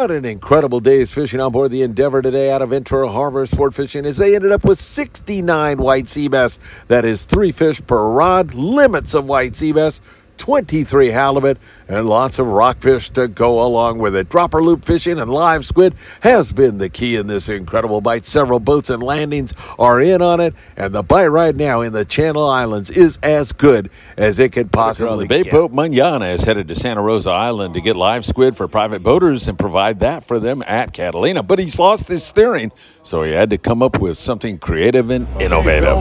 What an incredible day's fishing on board the Endeavor today out of Ventura Harbor Sport Fishing as they ended up with 69 white sea bass. That is three fish per rod, limits of white sea bass, 23 halibut, and lots of rockfish to go along with it. Dropper loop fishing and live squid has been the key in this incredible bite. Several boats and landings are in on it, and the bite right now in the Channel Islands is as good as it could uh, possibly the Bay get. Boat Manana is headed to Santa Rosa Island to get live squid for private boaters and provide that for them at Catalina. But he's lost his steering, so he had to come up with something creative and innovative.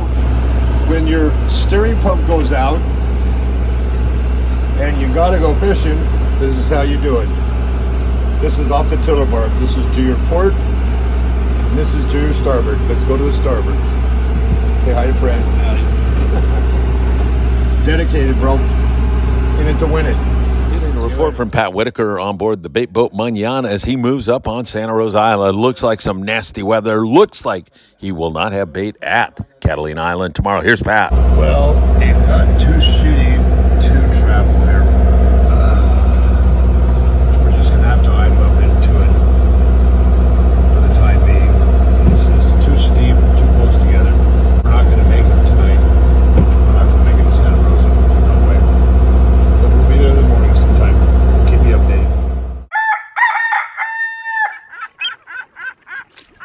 When your steering pump goes out and you gotta go fishing, this is how you do it. This is off the tiller bar. This is to your port, and this is to your starboard. Let's go to the starboard. Say hi to Fred. Dedicated, bro. In it to win it. Getting a report from Pat Whitaker on board the bait boat Manana as he moves up on Santa Rosa Island. Looks like some nasty weather. Looks like he will not have bait at Catalina Island tomorrow. Here's Pat. Well, they've got two travel there. Uh, we're just gonna have to idle up into it for the time being. This is too steep, too close together. We're not gonna make it tonight. We're not gonna make it to Santa Rosa. No way. But we'll be there in the morning sometime. Keep you updated.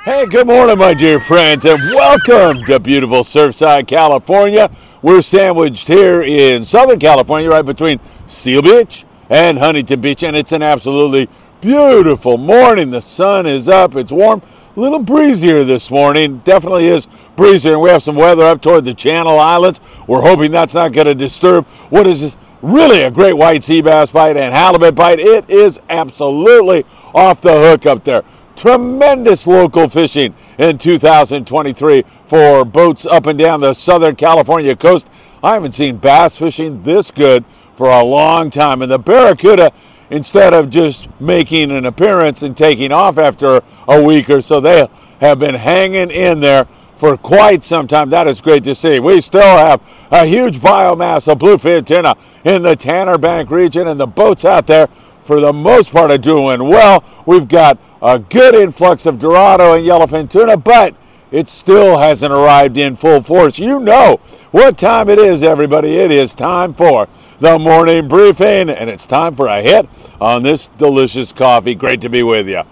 Hey, good morning, my dear friends, and welcome to beautiful Surfside, California. We're sandwiched here in Southern California, right between Seal Beach and Huntington Beach, and it's an absolutely beautiful morning. The sun is up, it's warm, a little breezier this morning. Definitely is breezier, and we have some weather up toward the Channel Islands. We're hoping that's not going to disturb what is really a great white sea bass bite and halibut bite. It is absolutely off the hook up there tremendous local fishing in 2023 for boats up and down the Southern California coast. I haven't seen bass fishing this good for a long time. And the Barracuda, instead of just making an appearance and taking off after a week or so, they have been hanging in there for quite some time. That is great to see. We still have a huge biomass of bluefin tuna in the Tanner Bank region, and the boats out there, for the most part, are doing well. We've got a good influx of Dorado and yellowfin tuna, but it still hasn't arrived in full force. You know what time it is, everybody. It is time for the morning briefing, and it's time for a hit on this delicious coffee. Great to be with you.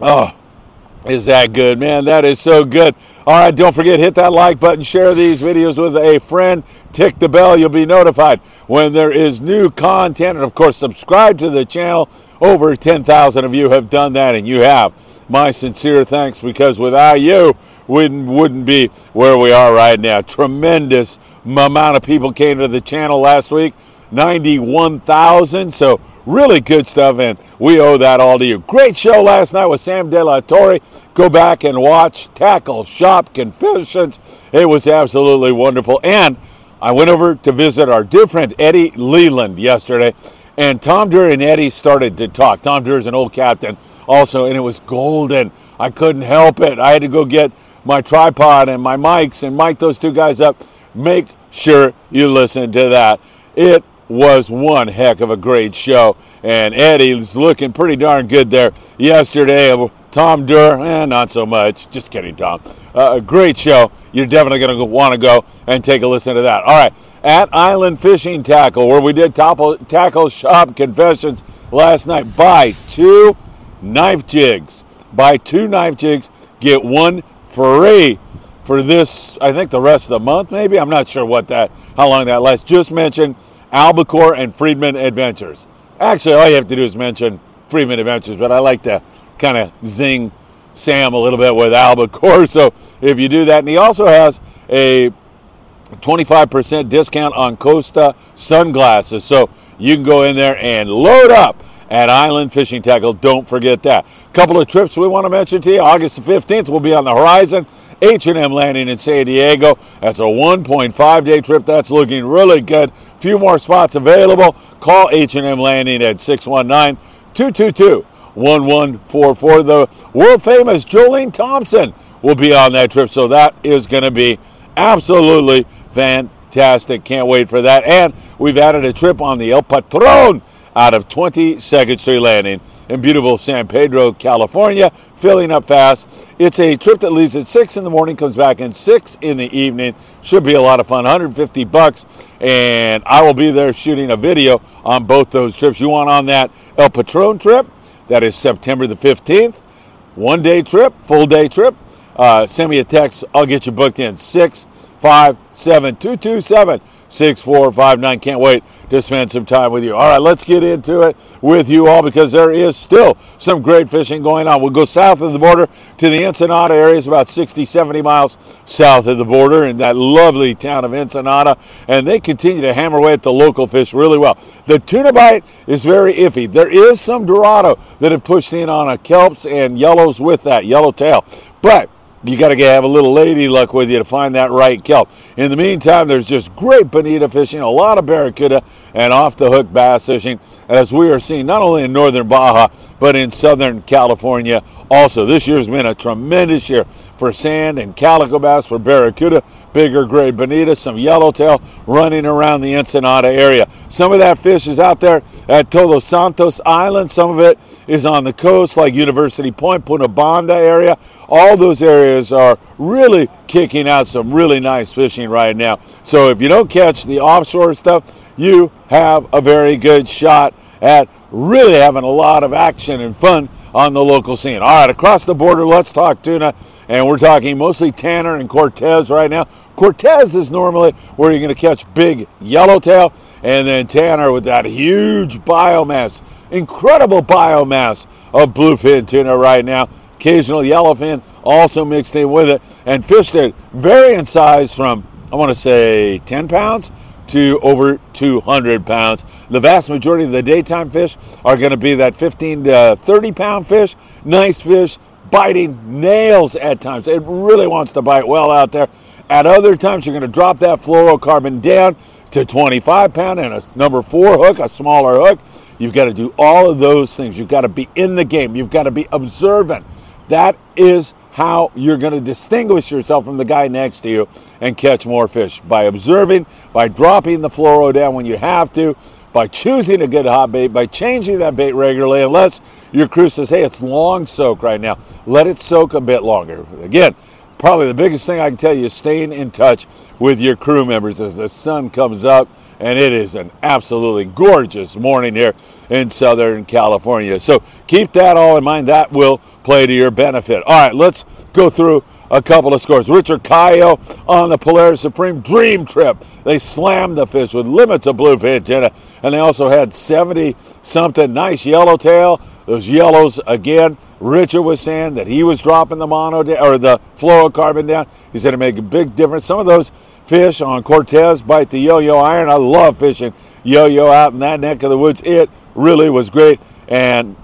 Oh, is that good, man? That is so good. All right, don't forget, hit that like button, share these videos with a friend, tick the bell. You'll be notified when there is new content. And of course, subscribe to the channel. Over 10,000 of you have done that, and you have my sincere thanks because without you, we wouldn't be where we are right now. Tremendous amount of people came to the channel last week 91,000. So, really good stuff, and we owe that all to you. Great show last night with Sam De La Torre. Go back and watch Tackle Shop Confessions. It was absolutely wonderful. And I went over to visit our dear friend Eddie Leland yesterday, and Tom Durr and Eddie started to talk. Tom Durr is an old captain also, and it was golden. I couldn't help it. I had to go get my tripod and my mics and mic those two guys up. Make sure you listen to that. It was one heck of a great show, and Eddie's looking pretty darn good there yesterday. Tom Durr, eh, not so much. Just kidding, Tom. Uh, great show. You're definitely going to want to go and take a listen to that. All right, at Island Fishing Tackle, where we did topple, tackle shop confessions last night, buy two knife jigs. Buy two knife jigs, get one free for this. I think the rest of the month, maybe. I'm not sure what that, how long that lasts. Just mention Albacore and Friedman Adventures. Actually, all you have to do is mention Friedman Adventures, but I like to kind of zing Sam a little bit with Albacore. So if you do that, and he also has a 25% discount on Costa sunglasses. So you can go in there and load up at Island Fishing Tackle. Don't forget that. Couple of trips we want to mention to you. August the 15th will be on the horizon. H&M landing in San Diego. That's a 1.5 day trip. That's looking really good. Few more spots available. Call H&M landing at 619 222 1144. The world famous Jolene Thompson will be on that trip. So that is going to be absolutely fantastic. Can't wait for that. And we've added a trip on the El Patron out of 22nd Street Landing in beautiful San Pedro, California, filling up fast. It's a trip that leaves at 6 in the morning, comes back in 6 in the evening. Should be a lot of fun, 150 bucks, and I will be there shooting a video on both those trips. You want on that El Patron trip? That is September the 15th. One day trip, full day trip. Uh, send me a text. I'll get you booked in. 657 227 6459. Can't wait to spend some time with you. All right, let's get into it with you all because there is still some great fishing going on. We'll go south of the border to the Ensenada area. It's about 60, 70 miles south of the border in that lovely town of Ensenada. And they continue to hammer away at the local fish really well. The tuna bite is very iffy. There is some Dorado that have pushed in on a kelps and yellows with that, yellowtail. But you got to have a little lady luck with you to find that right kelp. In the meantime, there's just great bonita fishing, a lot of barracuda, and off the hook bass fishing, as we are seeing not only in northern Baja, but in southern California also. This year's been a tremendous year for sand and calico bass, for barracuda, bigger grade bonita, some yellowtail running around the Ensenada area. Some of that fish is out there at Todos Santos Island. Some of it is on the coast, like University Point, Punta Banda area. All those areas are really kicking out some really nice fishing right now. So if you don't catch the offshore stuff, you have a very good shot at really having a lot of action and fun on the local scene. All right, across the border, let's talk tuna. And we're talking mostly Tanner and Cortez right now. Cortez is normally where you're going to catch big yellowtail, and then Tanner with that huge biomass, incredible biomass of bluefin tuna right now. Occasional yellowfin also mixed in with it, and fish that vary in size from, I want to say, 10 pounds to over 200 pounds. The vast majority of the daytime fish are going to be that 15 to 30 pound fish. Nice fish, biting nails at times. It really wants to bite well out there. At other times, you're going to drop that fluorocarbon down to 25 pound and a number four hook, a smaller hook. You've got to do all of those things. You've got to be in the game. You've got to be observant. That is how you're going to distinguish yourself from the guy next to you and catch more fish by observing, by dropping the fluoro down when you have to, by choosing a good hot bait, by changing that bait regularly, unless your crew says, hey, it's long soak right now. Let it soak a bit longer. Again, probably the biggest thing I can tell you is staying in touch with your crew members as the sun comes up. And it is an absolutely gorgeous morning here in Southern California. So keep that all in mind. That will play to your benefit. All right, let's go through a couple of scores. Richard Cayo on the Polaris Supreme Dream Trip. They slammed the fish with limits of bluefin tuna, and they also had 70 something nice yellowtail those yellows again. Richard was saying that he was dropping the mono or the fluorocarbon down. He said it made a big difference. Some of those fish on Cortez bite the yo-yo iron. I love fishing yo-yo out in that neck of the woods. It really was great. And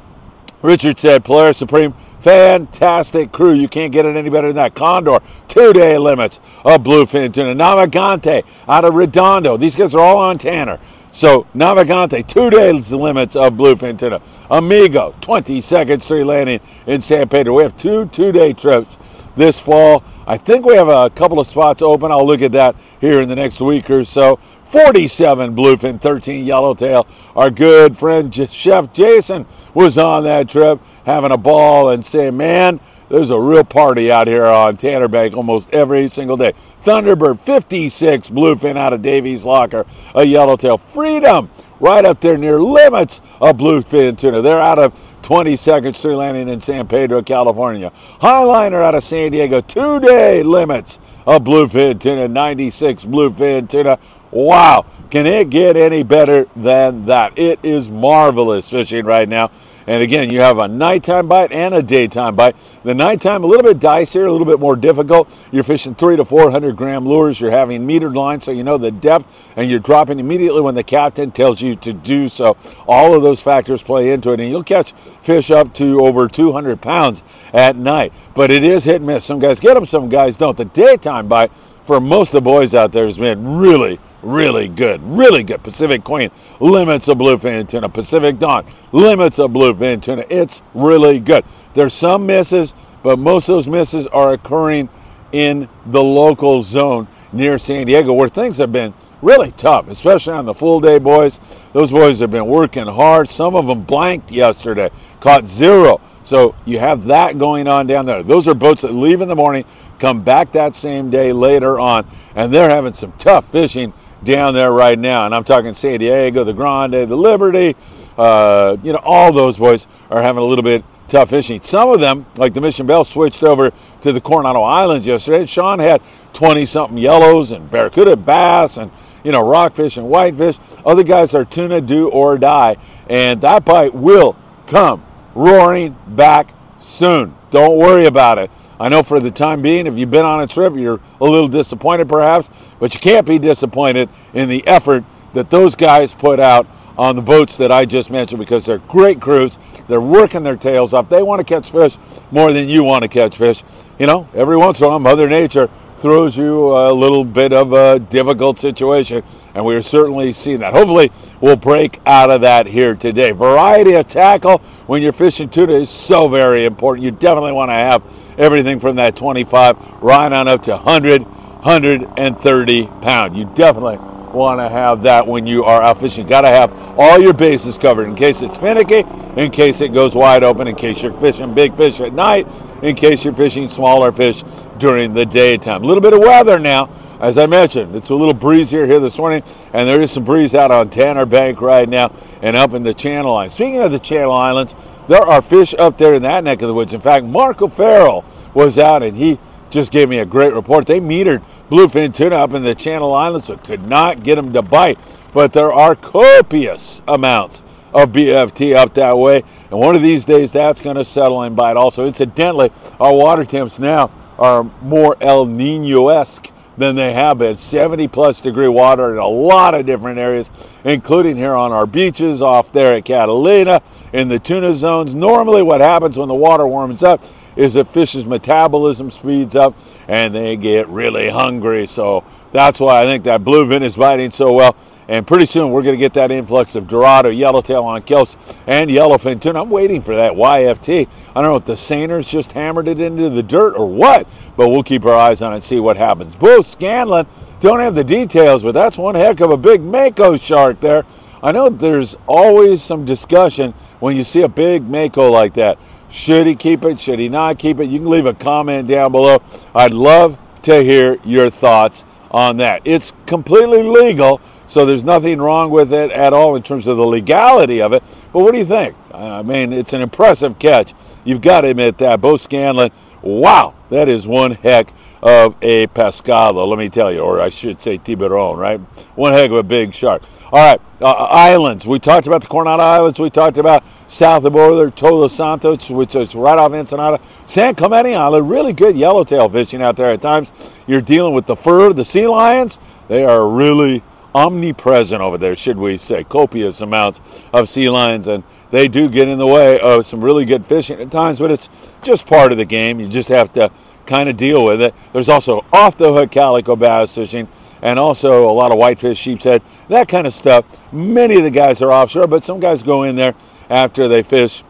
Richard said Polaris Supreme Fantastic crew. You can't get it any better than that. Condor, two day limits of bluefin tuna. Navigante out of Redondo. These guys are all on Tanner. So Navigante, two days limits of bluefin tuna. Amigo, 22nd Street Landing in San Pedro. We have two two-day trips this fall. I think we have a couple of spots open. I'll look at that here in the next week or so. 47 bluefin, 13 yellowtail. Our good friend Chef Jason was on that trip having a ball and saying, man, there's a real party out here on Tanner Bank almost every single day. Thunderbird 56 bluefin out of Davey's Locker, a yellowtail. Freedom right up there near limits of bluefin tuna. They're out of 22nd Street Landing in San Pedro, California. Highliner out of San Diego, two day limits of bluefin tuna, 96 bluefin tuna. Wow, can it get any better than that? It is marvelous fishing right now. And again, you have a nighttime bite and a daytime bite. The nighttime, a little bit dicier, a little bit more difficult. You're fishing three to 400 gram lures. You're having metered lines so you know the depth, and you're dropping immediately when the captain tells you to do so. All of those factors play into it, and you'll catch fish up to over 200 pounds at night. But it is hit and miss. Some guys get them, some guys don't. The daytime bite for most of the boys out there has been really really good, really good. Pacific Queen, limits of bluefin tuna. Pacific Dawn, limits of bluefin tuna. It's really good. There's some misses, but most of those misses are occurring in the local zone near San Diego, where things have been really tough, especially on the full day boys. Those boys have been working hard. Some of them blanked yesterday, caught zero. So you have that going on down there. Those are boats that leave in the morning, come back that same day later on, and they're having some tough fishing down there right now. And I'm talking San Diego, the Grande, the Liberty, uh, you know, all those boys are having a little bit tough fishing. Some of them, like the Mission Belle, switched over to the Coronado Islands yesterday. Sean had 20 something yellows and barracuda, bass, and you know, rockfish and whitefish. Other guys are tuna, do or die. And that bite will come roaring back soon. Don't worry about it. I know for the time being, if you've been on a trip, you're a little disappointed perhaps, but you can't be disappointed in the effort that those guys put out on the boats that I just mentioned because they're great crews. They're working their tails off. They want to catch fish more than you want to catch fish. You know, every once in a while, Mother Nature throws you a little bit of a difficult situation, and we're certainly seeing that. Hopefully, we'll break out of that here today. Variety of tackle when you're fishing tuna is so very important. You definitely want to have everything from that 25 right on up to 100, 130 pound. You definitely want to have that when you are out fishing. Got to have all your bases covered in case it's finicky, in case it goes wide open, in case you're fishing big fish at night, in case you're fishing smaller fish during the daytime. A little bit of weather now. As I mentioned, it's a little breezier here this morning, and there is some breeze out on Tanner Bank right now and up in the Channel Islands. Speaking of the Channel Islands, there are fish up there in that neck of the woods. In fact, Marco Farrell was out and he just gave me a great report. They metered bluefin tuna up in the Channel Islands, but could not get them to bite. But there are copious amounts of BFT up that way, and one of these days that's going to settle and bite. Also, incidentally, our water temps now are more El Nino esque than they have been. 70 plus degree water in a lot of different areas, including here on our beaches, off there at Catalina, in the tuna zones. Normally, what happens when the water warms up is that fish's metabolism speeds up and they get really hungry. So that's why I think that bluefin is biting so well. And pretty soon we're going to get that influx of Dorado, Yellowtail on kelps, and Yellowfin tuna. I'm waiting for that YFT. I don't know if the seiners just hammered it into the dirt or what, but we'll keep our eyes on it and see what happens. Bo Scanlon, don't have the details, but that's one heck of a big Mako shark there. I know there's always some discussion when you see a big Mako like that. Should he keep it? Should he not keep it? You can leave a comment down below. I'd love to hear your thoughts on that. It's completely legal, so there's nothing wrong with it at all in terms of the legality of it. But what do you think? I mean, it's an impressive catch. You've got to admit that. Bo Scanlon, wow, that is one heck of a pescado, let me tell you, or I should say tiburon, right? One heck of a big shark. All right, uh, islands. We talked about the Coronado Islands. We talked about south of border, Todos Santos, which is right off Ensenada. San Clemente Island, really good yellowtail fishing out there at times. You're dealing with the fur, the sea lions. They are really omnipresent over there, should we say. Copious amounts of sea lions, and they do get in the way of some really good fishing at times, but it's just part of the game. You just have to kind of deal with it. There's also off the hook calico bass fishing and also a lot of whitefish, sheep's head, that kind of stuff. Many of the guys are offshore, but some guys go in there after they fish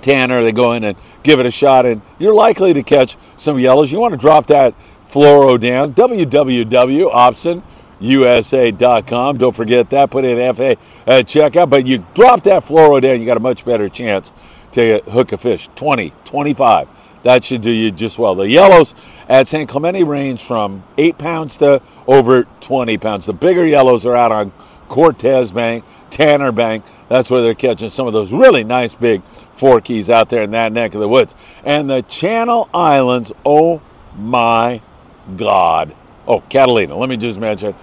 Tanner, they go in and give it a shot, and you're likely to catch some yellows. You want to drop that fluoro down. www.opsinusa.com. Don't forget that. Put in FA at checkout. But you drop that fluoro down, you got a much better chance to hook a fish. 20, 25 that should do you just well. The yellows at San Clemente range from 8 pounds to over 20 pounds. The bigger yellows are out on Cortez Bank, Tanner Bank. That's where they're catching some of those really nice big forkies out there in that neck of the woods. And the Channel Islands, oh my God. Oh, Catalina, let me just mention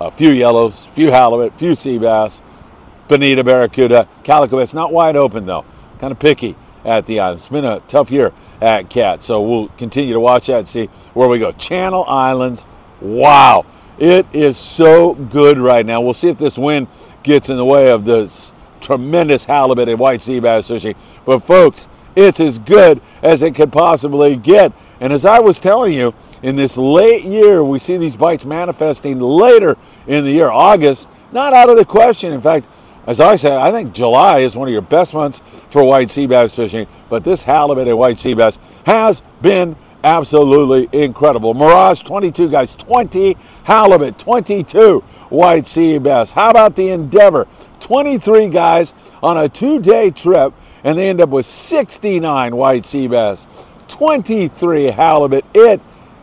a few yellows, few halibut, few sea bass, bonita, barracuda, calico bass. Not wide open though, kind of picky at the island. It's been a tough year at Cat, so we'll continue to watch that and see where we go. Channel Islands, wow, it is so good right now. We'll see if this wind gets in the way of this tremendous halibut and white sea bass fishing. But folks, it's as good as it could possibly get. And as I was telling you, in this late year, we see these bites manifesting later in the year. August, not out of the question. In fact, as I said, I think July is one of your best months for white sea bass fishing, but this halibut and white sea bass has been absolutely incredible. Mirage 22 guys, 20 halibut, 22 white sea bass. How about the Endeavor? 23 guys on a two day trip, and they end up with 69 white sea bass, 23 halibut. It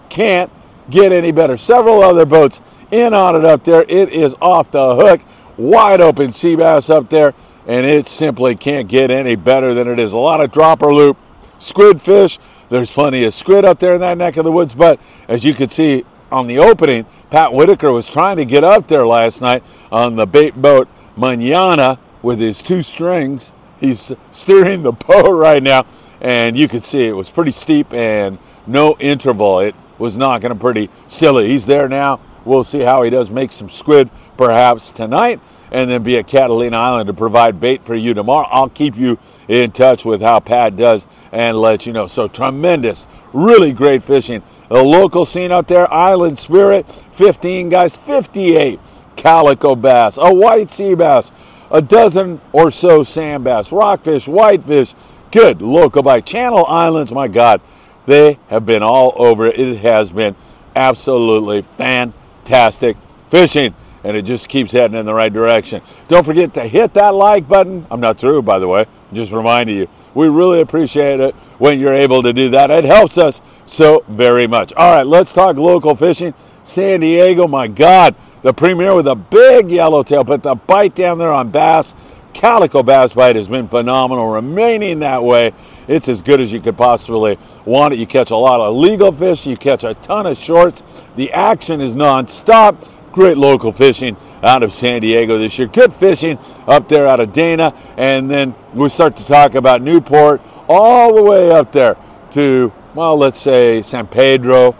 can't get any better. Several other boats in on it up there. It is off the hook, wide open sea bass up there, and it simply can't get any better than it is. A lot of dropper loop, squid fish. There's plenty of squid up there in that neck of the woods, but as you can see on the opening, Pat Whitaker was trying to get up there last night on the bait boat Manana with his two strings. He's steering the boat right now, and you could see it was pretty steep and no interval. It was knocking him pretty silly. He's there now. We'll see how he does. Make some squid perhaps tonight, and then be at Catalina Island to provide bait for you tomorrow. I'll keep you in touch with how Pat does and let you know. So tremendous, really great fishing. The local scene out there, Island Spirit, 15 guys, 58 calico bass, a white sea bass, a dozen or so sand bass, rockfish, whitefish, good local bite. Channel Islands, my God, they have been all over it. It has been absolutely fantastic fishing and it just keeps heading in the right direction. Don't forget to hit that like button. I'm not through, by the way. Just reminding you. We really appreciate it when you're able to do that. It helps us so very much. All right, let's talk local fishing. San Diego, my God, the premier with a big yellowtail, but the bite down there on bass, calico bass bite has been phenomenal, remaining that way. It's as good as you could possibly want it. You catch a lot of legal fish, you catch a ton of shorts. The action is nonstop. Great local fishing out of San Diego this year. Good fishing up there out of Dana. And then we start to talk about Newport all the way up there to, well, let's say San Pedro.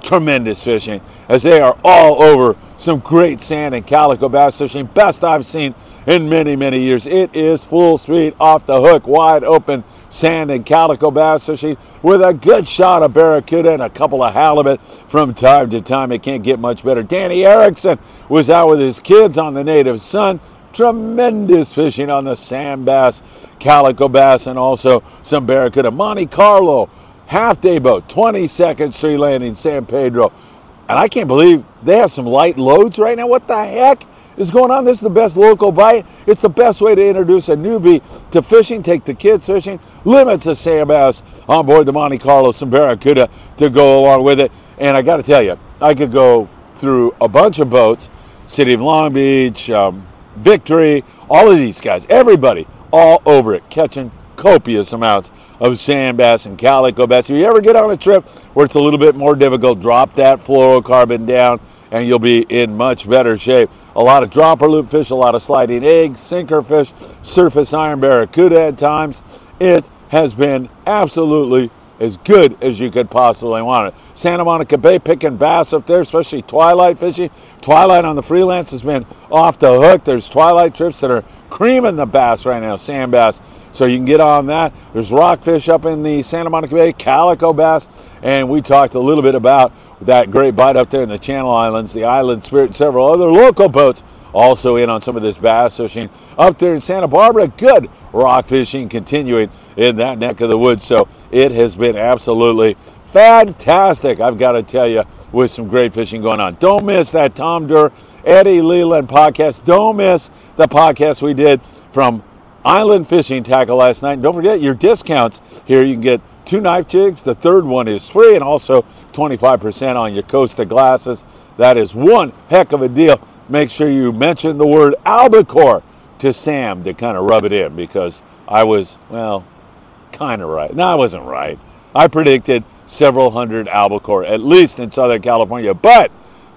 Tremendous fishing as they are all over some great sand and calico bass fishing. Best I've seen in many, many years. It is full speed, off the hook, wide open sand and calico bass fishing with a good shot of barracuda and a couple of halibut from time to time. It can't get much better. Danny Erickson was out with his kids on the native sun. Tremendous fishing on the sand bass, calico bass, and also some barracuda. Monte Carlo, half day boat, 22nd Street Landing, San Pedro. And I can't believe they have some light loads right now. What the heck? is going on. This is the best local bite. It's the best way to introduce a newbie to fishing. Take the kids fishing. Limits of sand bass on board the Monte Carlo, some barracuda to go along with it. And I got to tell you, I could go through a bunch of boats, City of Long Beach, um, Victory, all of these guys, everybody, all over it, catching copious amounts of sand bass and calico bass. If you ever get on a trip where it's a little bit more difficult, drop that fluorocarbon down and you'll be in much better shape. A lot of dropper loop fish, a lot of sliding eggs, sinker fish, surface iron barracuda at times. It has been absolutely as good as you could possibly want it. Santa Monica Bay picking bass up there, especially twilight fishing. Twilight on the freelance has been off the hook. There's twilight trips that are creaming the bass right now, sand bass. So you can get on that. There's rockfish up in the Santa Monica Bay, calico bass, and we talked a little bit about that great bite up there in the Channel Islands, the Island Spirit, several other local boats also in on some of this bass fishing up there in Santa Barbara. Good rock fishing continuing in that neck of the woods. So it has been absolutely fantastic, I've got to tell you, with some great fishing going on. Don't miss that Tom Durr, Eddie Leland podcast. Don't miss the podcast we did from Island Fishing Tackle last night. And don't forget your discounts here. You can get two knife jigs. The third one is free and also 25% on your Costa glasses. That is one heck of a deal. Make sure you mention the word albacore to Sam to kind of rub it in because I was, well, kind of right. No, I wasn't right. I predicted several hundred albacore, at least in Southern California, but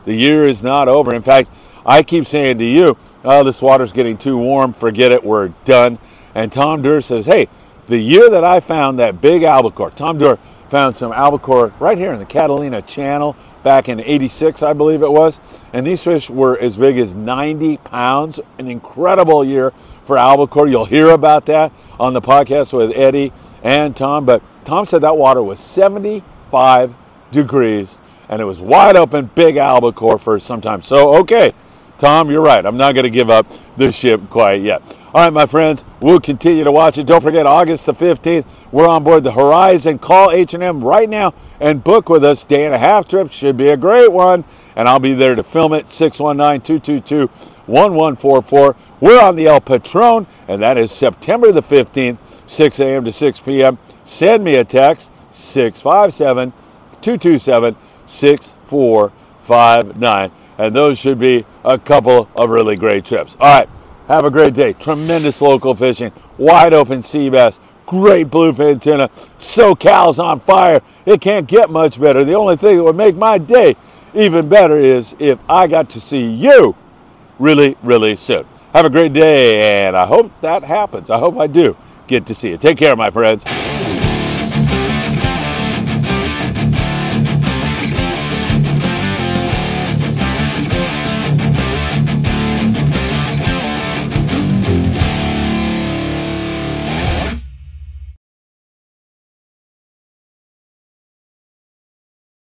the year is not over. In fact, I keep saying to you, oh, this water's getting too warm, forget it, we're done. And Tom Durr says, hey, the year that I found that big albacore, Tom Durr found some albacore right here in the Catalina Channel back in 86, I believe it was. And these fish were as big as 90 pounds. An incredible year for albacore. You'll hear about that on the podcast with Eddie and Tom. But Tom said that water was 75 degrees and it was wide open, big albacore for some time. So, okay, Tom, you're right. I'm not going to give up the ship quite yet. All right, my friends, we'll continue to watch it. Don't forget, August the 15th, we're on board the Horizon. Call H&M right now and book with us. Day and a half trip should be a great one, and I'll be there to film it. 619-222-1144. We're on the El Patron, and that is September the 15th, 6 a.m. to 6 p.m. Send me a text, 657 227 6459. And those should be a couple of really great trips. All right. Have a great day. Tremendous local fishing, wide open sea bass, great bluefin tuna. SoCal's on fire. It can't get much better. The only thing that would make my day even better is if I got to see you really, really soon. Have a great day, and I hope that happens. I hope I do get to see you. Take care, my friends.